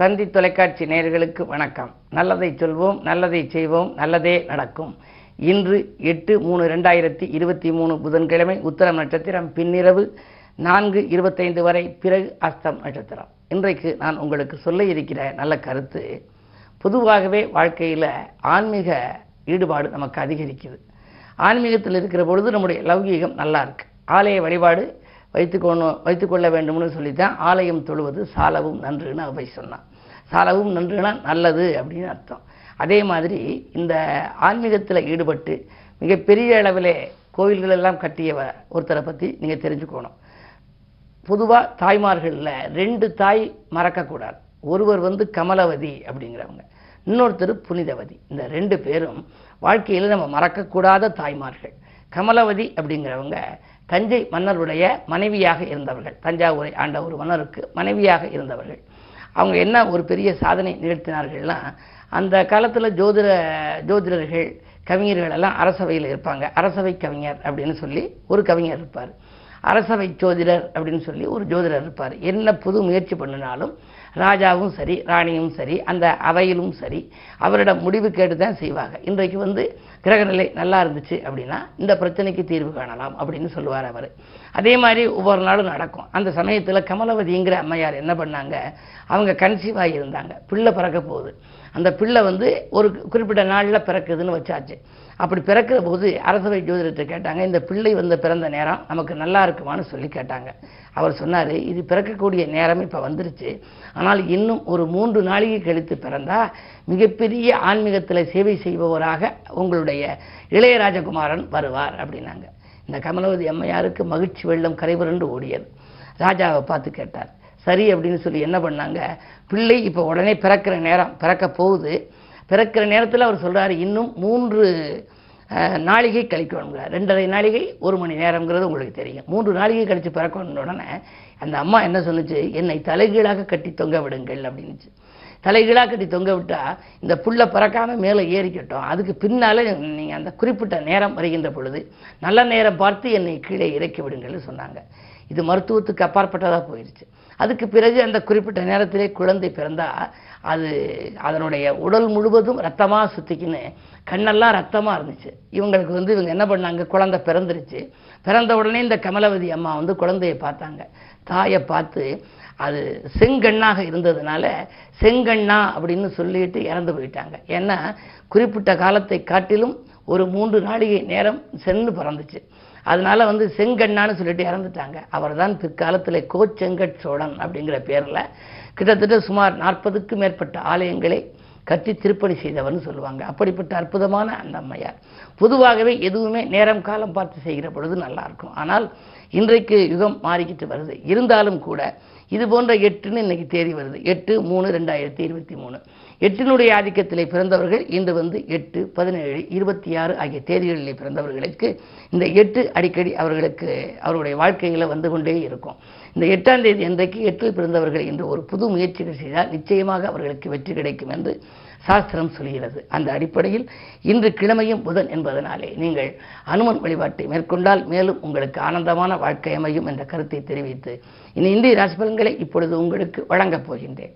தந்தி தொலைக்காட்சி நேயர்களுக்கு வணக்கம். நல்லதை சொல்வோம் நல்லதை செய்வோம் நல்லதே நடக்கும். இன்று எட்டு மூணு ரெண்டாயிரத்தி இருபத்தி மூணு புதன்கிழமை உத்தரம் நட்சத்திரம் பின்னிரவு நான்கு இருபத்தைந்து வரை பிறகு அஸ்தம் நட்சத்திரம். இன்றைக்கு நான் உங்களுக்கு சொல்ல இருக்கிற நல்ல கருத்து பொதுவாகவே வாழ்க்கையில் ஆன்மீக ஈடுபாடு நமக்கு அதிகரிக்குது. ஆன்மீகத்தில் இருக்கிற பொழுது நம்முடைய லௌகீகம் நல்லா இருக்கு. ஆலய வழிபாடு வைத்துக்கொணும் வைத்துக்கொள்ள வேண்டும்னு சொல்லித்தான் ஆலயம் தொழுவது சாலவும் நன்றுன்னு அவை சொன்னான். சாலவும் நன்றுனா நல்லது அப்படின்னு அர்த்தம். அதே மாதிரி இந்த ஆன்மீகத்தில் ஈடுபட்டு மிகப்பெரிய அளவில் கோவில்கள் எல்லாம் கட்டிய ஒருத்தரை பற்றி நீங்கள் தெரிஞ்சுக்கணும். பொதுவாக தாய்மார்களில் ரெண்டு தாய் மறக்கக்கூடாது. ஒருவர் வந்து கமலவதி அப்படிங்கிறவங்க. இன்னொருத்தர் புனிதவதி. இந்த ரெண்டு பேரும் வாழ்க்கையில் நம்ம மறக்கக்கூடாத தாய்மார்கள். கமலவதி அப்படிங்கிறவங்க தஞ்சை மன்னருடைய மனைவியாக இருந்தவர்கள். தஞ்சாவூரை ஆண்ட ஒரு மன்னருக்கு மனைவியாக இருந்தவர்கள். அவங்க என்ன ஒரு பெரிய சாதனை நிகழ்த்தினார்கள்னா அந்த காலத்தில் ஜோதிட ஜோதிடர்கள் கவிஞர்கள் எல்லாம் அரசவையில் இருப்பாங்க. அரசவை கவிஞர் அப்படின்னு சொல்லி ஒரு கவிஞர் இருப்பார். அரசவை ஜோதிடர் அப்படின்னு சொல்லி ஒரு ஜோதிடர் இருப்பார். என்ன புது முயற்சி பண்ணினாலும் ராஜாவும் சரி ராணியும் சரி அந்த அவையிலும் சரி அவரிடம் முடிவு கேட்டு தான் செய்வாங்க. இன்றைக்கு வந்து கிரகநிலை நல்லா இருந்துச்சு அப்படின்னா இந்த பிரச்சனைக்கு தீர்வு காணலாம் அப்படின்னு சொல்லுவார் அவர். அதே மாதிரி ஒவ்வொரு நாளும் நடக்கும். அந்த சமயத்தில் கமலவதிங்கிற அம்மையார் என்ன பண்ணாங்க? அவங்க கன்சீவாகி இருந்தாங்க. பிள்ளை பிறக்க போகுது. அந்த பிள்ளை வந்து ஒரு குறிப்பிட்ட நாளில் பிறக்குதுன்னு வச்சாச்சு. அப்படி பிறக்கிற போது அரசவை ஜோதிடத்தை கேட்டாங்க இந்த பிள்ளை வந்த பிறந்த நேரம் நமக்கு நல்லா இருக்குமான்னு சொல்லி கேட்டாங்க. அவர் சொன்னார் இது பிறக்கக்கூடிய நேரம் இப்போ வந்துருச்சு. ஆனால் இன்னும் ஒரு மூன்று நாளிகை கழித்து பிறந்தா மிகப்பெரிய ஆன்மீகத்தில் சேவை செய்பவராக உங்களுடைய இளையராஜகுமாரன் வருவார் அப்படின்னாங்க. இந்த கமலவதி அம்மையாருக்கு மகிழ்ச்சி வெள்ளம் கரைபுரண்டு ஓடியது. ராஜாவை பார்த்து கேட்டார் சரி அப்படின்னு சொல்லி என்ன பண்ணாங்க? பிள்ளை இப்போ உடனே பிறக்கிற நேரம் பிறக்க போகுது. பிறக்கிற நேரத்தில் அவர் சொல்கிறாரு இன்னும் மூன்று நாளிகை கழிக்கணுங்கிறார் ரெண்டரை நாளிகை ஒரு மணி நேரங்கிறது உங்களுக்கு தெரியும். மூன்று நாளிகை கழித்து பிறக்கணும் உடனே அந்த அம்மா என்ன சொன்னுச்சு என்னை தலைகீழாக கட்டி தொங்க விடுங்கள் அப்படின்னுச்சு. தலைகீழாக கட்டி தொங்க விட்டால் இந்த புல்லை பறக்காமல் மேலே ஏறிக்கட்டும். அதுக்கு பின்னால் நீங்கள் அந்த குறிப்பிட்ட நேரம் வருகின்ற பொழுது நல்ல நேரம் பார்த்து என்னை கீழே இறக்கி விடுங்கள்னு சொன்னாங்க. இது மருத்துவத்துக்கு அப்பாற்பட்டதாக போயிடுச்சு அதுக்கு பிறகு அந்த குறிப்பிட்ட நேரத்திலே குழந்தை பிறந்தா அது அதனுடைய உடல் முழுவதும் ரத்தமாக சுற்றிக்கின்னு கண்ணெல்லாம் ரத்தமாக இருந்துச்சு. இவங்களுக்கு வந்து இவங்க என்ன பண்ணாங்க? குழந்தை பிறந்துருச்சு. பிறந்த உடனே இந்த கமலவதி அம்மா வந்து குழந்தையை பார்த்தாங்க. தாயை பார்த்து அது செங்கண்ணாக இருந்ததுனால செங்கண்ணா அப்படின்னு சொல்லிட்டு இறந்து போயிட்டாங்க. ஏன்னா குறிப்பிட்ட காலத்தை காட்டிலும் ஒரு மூன்று நாளிகை நேரம் சென்று பிறந்துச்சு. அதனால வந்து செங்கண்ணான்னு சொல்லிட்டு இறந்துட்டாங்க. அவர் தான் பிற்காலத்தில் கோச்செங்கட் சோழன் அப்படிங்கிற பேரில் கிட்டத்தட்ட சுமார் நாற்பதுக்கு மேற்பட்ட ஆலயங்களை கட்டி திருப்பணி செய்தவர்னு சொல்லுவாங்க. அப்படிப்பட்ட அற்புதமான அந்த அம்மையார். பொதுவாகவே எதுவுமே நேரம் காலம் பார்த்து செய்கிற பொழுது நல்லாயிருக்கும் ஆனால் இன்றைக்கு யுகம் மாறிக்கிட்டு வருது. இருந்தாலும் கூட இது போன்ற எட்டுன்னு இன்னைக்கு தேதி வருது. எட்டு மூணு ரெண்டாயிரத்தி இருபத்தி மூணு. எட்டினுடைய ஆதிக்கத்திலே பிறந்தவர்கள் இன்று வந்து எட்டு பதினேழு இருபத்தி ஆறு ஆகிய தேதிகளிலே பிறந்தவர்களுக்கு இந்த எட்டு அடிக்கடி அவர்களுக்கு அவருடைய வாழ்க்கையில் வந்து கொண்டே இருக்கும். இந்த எட்டாம் தேதி அன்றைக்கு எட்டில் பிறந்தவர்கள் இன்று ஒரு புது முயற்சிகள் செய்தால் நிச்சயமாக அவர்களுக்கு வெற்றி கிடைக்கும் என்று சாஸ்திரம் சொல்கிறது. அந்த அடிப்படையில் இன்று கிழமையும் புதன் என்பதனாலே நீங்கள் அனுமன் வழிபாட்டை மேற்கொண்டால் மேலும் உங்களுக்கு ஆனந்தமான வாழ்க்கை அமையும் என்ற கருத்தை தெரிவித்து இனி இந்திய ராசிபலன்களை இப்பொழுது உங்களுக்கு வழங்கப் போகின்றேன்.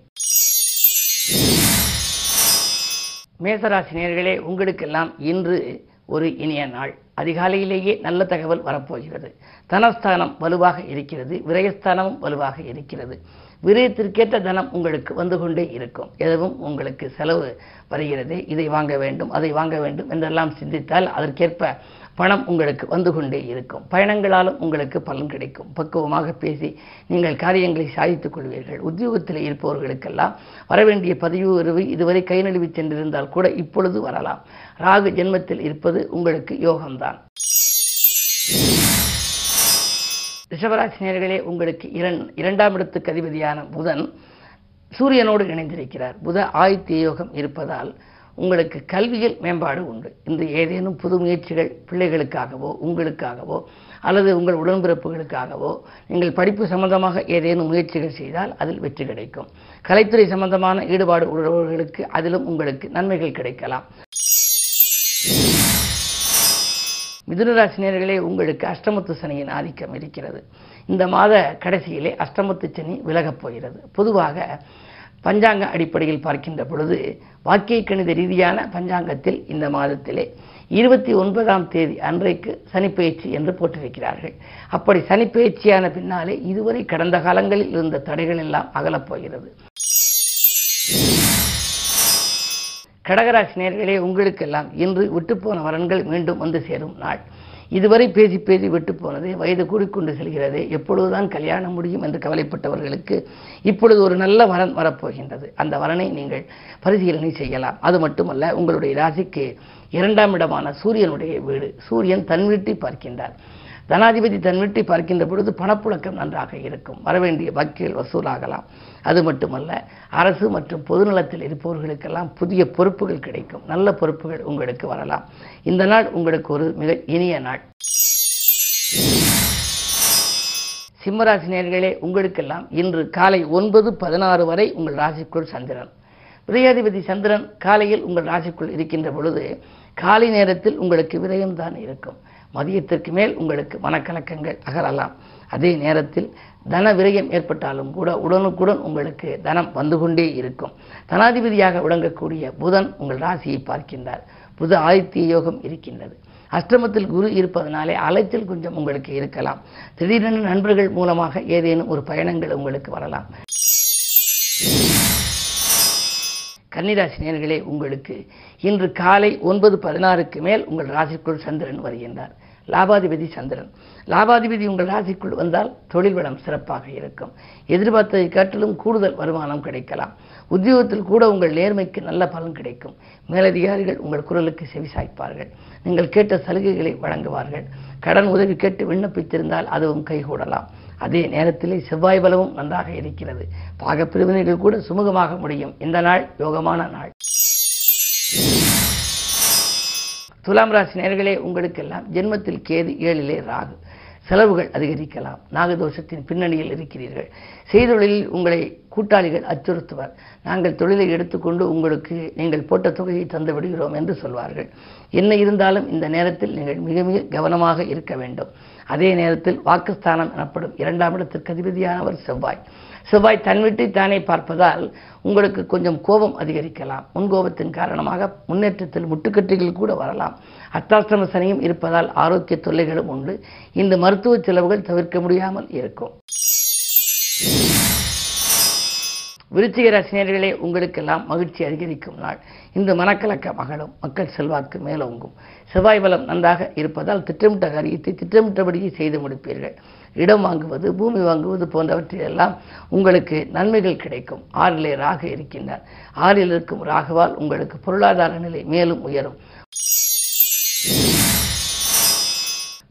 மேசராசினியர்களே உங்களுக்கெல்லாம் இன்று ஒரு இனிய நாள். அதிகாலையிலேயே நல்ல தகவல் வரப்போகிறது. தனஸ்தானம் வலுவாக இருக்கிறது விரயஸ்தானமும் வலுவாக இருக்கிறது. விரயத்திற்கேற்ற தனம் உங்களுக்கு வந்து கொண்டே இருக்கும். எதுவும் உங்களுக்கு செலவு வருகிறது இதை வாங்க வேண்டும் அதை வாங்க வேண்டும் என்றெல்லாம் சிந்தித்தால் அதற்கேற்ப பணம் உங்களுக்கு வந்து கொண்டே இருக்கும். பயணங்களாலும் உங்களுக்கு பலன் கிடைக்கும். பக்குவமாக பேசி நீங்கள் காரியங்களை சாதித்துக் கொள்வீர்கள். உத்தியோகத்தில் இருப்பவர்களுக்கெல்லாம் வரவேண்டிய பதிவு உறவு இதுவரை கை நழுவி சென்றிருந்தால் கூட இப்பொழுது வரலாம். ராகு ஜென்மத்தில் இருப்பது உங்களுக்கு யோகம்தான். ரிஷபராசினியர்களே உங்களுக்கு இரண் இரண்டாம் இடத்துக்கு அதிபதியான புதன் சூரியனோடு இணைந்திருக்கிறார். புத ஆயுத்திய யோகம் இருப்பதால் உங்களுக்கு கல்வியில் மேம்பாடு உண்டு. இந்த ஏதேனும் புது முயற்சிகள் பிள்ளைகளுக்காகவோ உங்களுக்காகவோ அல்லது உங்கள் உடன்பிறப்புகளுக்காகவோ நீங்கள் படிப்பு சம்பந்தமாக ஏதேனும் முயற்சிகள் செய்தால் அதில் வெற்றி கிடைக்கும். கலைத்துறை சம்பந்தமான ஈடுபாடு உள்ளவர்களுக்கு அதிலும் உங்களுக்கு நன்மைகள் கிடைக்கலாம். மிதுனராசினியர்களே உங்களுக்கு அஷ்டமத்து சனியின் ஆதிக்கம் இருக்கிறது. இந்த மாத கடைசியிலே அஷ்டமத்து சனி விலகப் போகிறது. பொதுவாக பஞ்சாங்க அடிப்படையில் பார்க்கின்ற பொழுது வாக்கிய கணித ரீதியான பஞ்சாங்கத்தில் இந்த மாதத்திலே இருபத்தி ஒன்பதாம் தேதி அன்றைக்கு சனிப்பெயர்ச்சி என்று போட்டிருக்கிறார்கள். அப்படி சனிப்பெயர்ச்சியான பின்னாலே இதுவரை கடந்த காலங்களில் இருந்த தடைகள் எல்லாம் அகலப் கடகராசி நேர்களே உங்களுக்கெல்லாம் இன்று விட்டுப்போன வரன்கள் மீண்டும் வந்து சேரும் நாள். இதுவரை பேசி பேசி விட்டு போனது வயது கூடிக்கொண்டு செல்கிறது. எப்பொழுதுதான் கல்யாணம் முடியும் என்று கவலைப்பட்டவர்களுக்கு இப்பொழுது ஒரு நல்ல வரன் வரப்போகின்றது. அந்த வரனை நீங்கள் பரிசீலனை செய்யலாம். அது மட்டுமல்ல உங்களுடைய ராசிக்கு இரண்டாம் இடமான சூரியனுடைய வீடு. சூரியன் தன் வீட்டை பார்க்கின்றார். தனாதிபதி தன் வீட்டை பார்க்கின்ற பொழுது பணப்புழக்கம் நன்றாக இருக்கும். வரவேண்டிய வக்கீல் வசூலாகலாம். அது மட்டுமல்ல அரசு மற்றும் பொதுநலத்தில் இருப்பவர்களுக்கெல்லாம் புதிய பொறுப்புகள் கிடைக்கும். நல்ல பொறுப்புகள் உங்களுக்கு வரலாம். இந்த நாள் உங்களுக்கு ஒரு மிக இனிய நாள். சிம்மராசினியர்களே உங்களுக்கெல்லாம் இன்று காலை ஒன்பது பதினாறு வரை உங்கள் ராசிக்குள் சந்திரன். விரையாதிபதி சந்திரன் காலையில் உங்கள் ராசிக்குள் இருக்கின்ற பொழுது காலை நேரத்தில் உங்களுக்கு விரயம் தான் இருக்கும். மதியத்திற்கு மேல் உங்களுக்கு மனக்கலக்கங்கள் அகரலாம் அதே நேரத்தில் தன விரயம் ஏற்பட்டாலும் கூட உடனுக்குடன் உங்களுக்கு தனம் வந்து கொண்டே இருக்கும். தனாதிபதியாக விளங்கக்கூடிய புதன் உங்கள் ராசியை பார்க்கின்றார். புத ஆதித்ய யோகம் இருக்கின்றது. அஷ்டமத்தில் குரு இருப்பதனாலே அலைச்சல் கொஞ்சம் உங்களுக்கு இருக்கலாம். திடீரென நண்பர்கள் மூலமாக ஏதேனும் ஒரு பயணங்கள் உங்களுக்கு வரலாம். கன்னிராசி நேர்களே உங்களுக்கு இன்று காலை ஒன்பது பதினாறுக்கு மேல் உங்கள் ராசிக்குள் சந்திரன் வருகின்றார். லாபாதிபதி சந்திரன். லாபாதிபதி உங்கள் ராசிக்குள் வந்தால் தொழில் வளம் சிறப்பாக இருக்கும். எதிர்பார்த்ததை காட்டிலும் கூடுதல் வருமானம் கிடைக்கலாம். உத்தியோகத்தில் கூட உங்கள் நேர்மைக்கு நல்ல பலன் கிடைக்கும். மேலதிகாரிகள் உங்கள் குரலுக்கு செவிசாய்ப்பார்கள் நீங்கள் கேட்ட சலுகைகளை வழங்குவார்கள். கடன் உதவி கேட்டு விண்ணப்பித்திருந்தால் அதுவும் கைகூடலாம். அதே நேரத்திலே செவ்வாய் பலமும் நன்றாக இருக்கிறது. பாகப்பிரிவினைகள் கூட சுமூகமாக முடியும். இந்த நாள் யோகமான நாள். துலாம் ராசி நேர்களே உங்களுக்கெல்லாம் ஜென்மத்தில் கேது ஏழிலே ராகு. செலவுகள் அதிகரிக்கலாம். நாகதோஷத்தின் பின்னணியில் இருக்கிறீர்கள். செய்தொழிலில் உங்களை கூட்டாளிகள் அச்சுறுத்துவர். நாங்கள் தொழிலை எடுத்துக்கொண்டு உங்களுக்கு நீங்கள் போட்ட தொகையை தந்து விடுகிறோம் என்று சொல்வார்கள். என்ன இருந்தாலும் இந்த நேரத்தில் நீங்கள் மிக மிக கவனமாக இருக்க வேண்டும். அதே நேரத்தில் வாக்குஸ்தானம் எனப்படும் இரண்டாம் இடத்திற்கு அதிபதியானவர் செவ்வாய். செவ்வாய் தன் வீட்டை தானே பார்ப்பதால் உங்களுக்கு கொஞ்சம் கோபம் அதிகரிக்கலாம். முன்கோபத்தின் காரணமாக முன்னேற்றத்தில் முட்டுக்கட்டைகள் கூட வரலாம். அத்தாஷ்டம சனியும் இருப்பதால் ஆரோக்கிய தொல்லைகளும் உண்டு. இந்த மருத்துவ செலவுகள் தவிர்க்க முடியாமல் இருக்கும். விருச்சிக ரசிகர்களே உங்களுக்கெல்லாம் மகிழ்ச்சி அதிகரிக்கும் நாள். இந்த மனக்கலக்கம் அகலும் மக்கள் செல்வாக்கு மேலோங்கும். செவ்வாய் பலம் நன்றாக இருப்பதால் திட்டமிட்ட காரியத்தை திட்டமிட்டபடியே செய்து முடிப்பீர்கள். இடம் வாங்குவது பூமி வாங்குவது போன்றவற்றிலெல்லாம் உங்களுக்கு நன்மைகள் கிடைக்கும். ஆறிலே ராக இருக்கின்றார். ஆறில் இருக்கும் ராகவால் உங்களுக்கு பொருளாதார நிலை மேலும் உயரும்.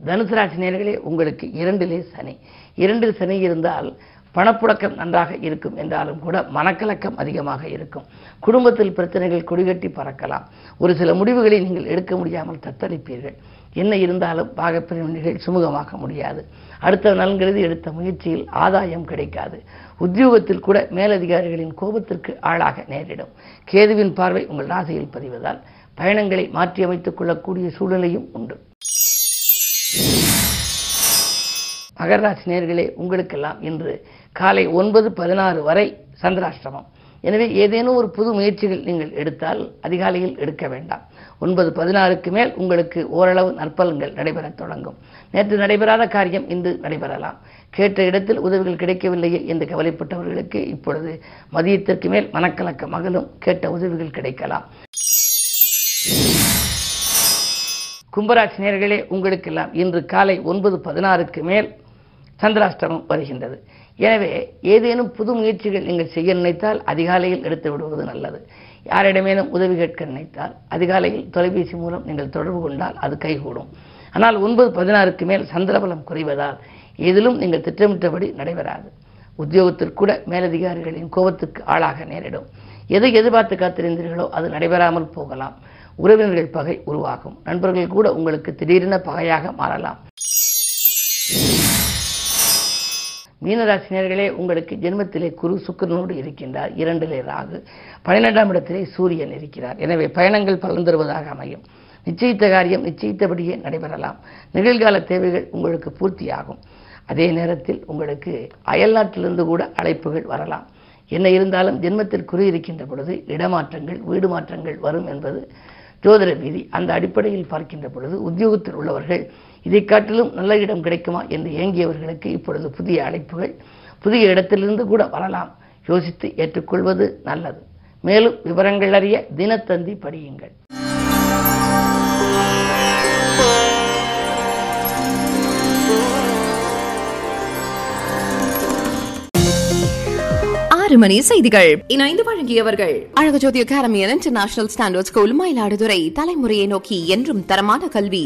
தனுசு ராசி நேர்களே உங்களுக்கு இரண்டிலே சனி. இரண்டில் சனி இருந்தால் பணப்புழக்கம் நன்றாக இருக்கும் என்றாலும் கூட மனக்கலக்கம் அதிகமாக இருக்கும். குடும்பத்தில் பிரச்சனைகள் கொடிகட்டி பறக்கலாம். ஒரு சில முடிவுகளை நீங்கள் எடுக்க முடியாமல் தத்தளிப்பீர்கள். என்ன இருந்தாலும் பாகப்பிரிவினைகள் சுமூகமாக்க முடியாது. அடுத்த நலன்கிறது எடுத்த முயற்சியில் ஆதாயம் கிடைக்காது. உத்தியோகத்தில் கூட மேலதிகாரிகளின் கோபத்திற்கு ஆளாக நேரிடும். கேதுவின் பார்வை உங்கள் ராசியில் பதிவதால் பயணங்களை மாற்றியமைத்துக் கொள்ளக்கூடிய சூழ்நிலையும் உண்டு. மகராசி நேர்களே உங்களுக்கெல்லாம் இன்று காலை ஒன்பது பதினாறு வரை சந்திராஷ்டிரமம் எனவே ஏதேனும் ஒரு புது முயற்சிகள் நீங்கள் எடுத்தால் அதிகாலையில் எடுக்க வேண்டாம். ஒன்பது பதினாறுக்கு மேல் உங்களுக்கு ஓரளவு நற்பலன்கள் நடைபெறத் தொடங்கும். நேற்று நடைபெறாத காரியம் இன்று நடைபெறலாம். கேட்ட இடத்தில் உதவிகள் கிடைக்கவில்லையே என்று கவலைப்பட்டவர்களுக்கு இப்பொழுது மதியத்திற்கு மேல் மனக்கலக்கம் மகளும் கேட்ட உதவிகள் கிடைக்கலாம். கும்பராசி நேர்களே உங்களுக்கெல்லாம் இன்று காலை ஒன்பது பதினாறுக்கு மேல் சந்திராஷ்டமம் வருகின்றது. எனவே ஏதேனும் புது முயற்சிகள் நீங்கள் செய்ய நினைத்தால் அதிகாலையில் எடுத்து விடுவது நல்லது. யாரிடமேனும் உதவி கேட்க நினைத்தால் அதிகாலையில் தொலைபேசி மூலம் நீங்கள் தொடர்பு கொண்டால் அது கைகூடும். ஆனால் ஒன்பது பதினாறுக்கு மேல் சந்திரபலம் குறைவதால் எதிலும் நீங்கள் திட்டமிட்டபடி நடைபெறாது. உத்தியோகத்தில் கூட மேலதிகாரிகளின் கோபத்துக்கு ஆளாக நேரிடும். எதை எதிர்பார்த்து காத்திருந்தீர்களோ அது நடைபெறாமல் போகலாம். உறவினர்கள் பகை உருவாகும். நண்பர்கள் கூட உங்களுக்கு திடீரென பகையாக மாறலாம். மீனராசினியர்களே உங்களுக்கு ஜென்மத்திலே குரு சுக்கரனோடு இருக்கின்றார். இரண்டிலே ராகு. பன்னிரெண்டாம் இடத்திலே சூரியன் இருக்கிறார். எனவே பயணங்கள் பலன் தருவதாக அமையும். நிச்சயித்த காரியம் நிச்சயித்தபடியே நடைபெறலாம். நிகழ்கால தேவைகள் உங்களுக்கு பூர்த்தியாகும். அதே நேரத்தில் உங்களுக்கு அயல்நாட்டிலிருந்து கூட அழைப்புகள் வரலாம். என்ன இருந்தாலும் ஜென்மத்தில் குறி இருக்கின்ற பொழுது இடமாற்றங்கள் வீடு மாற்றங்கள் வரும் என்பது ஜோதிட விதி. அந்த அடிப்படையில் பார்க்கின்ற பொழுது உத்தியோகத்தில் உள்ளவர்கள் இதை காட்டிலும் நல்ல இடம் கிடைக்குமா என்று ஏங்கியவர்களுக்கு இப்பொழுது புதிய அழைப்புகள் புதிய இடத்திலிருந்து கூட வரலாம். யோசித்து ஏற்றுக்கொள்வது நல்லது. மேலும் விவரங்கள் அறிய தினத்தந்தி படியுங்கள். ஆறு மணி செய்திகள் இணைந்து வழங்கியவர்கள். Alagajothi academy international standard school Mayiladuthurai. தலைமுறையை நோக்கி என்றும் தரமான கல்வி.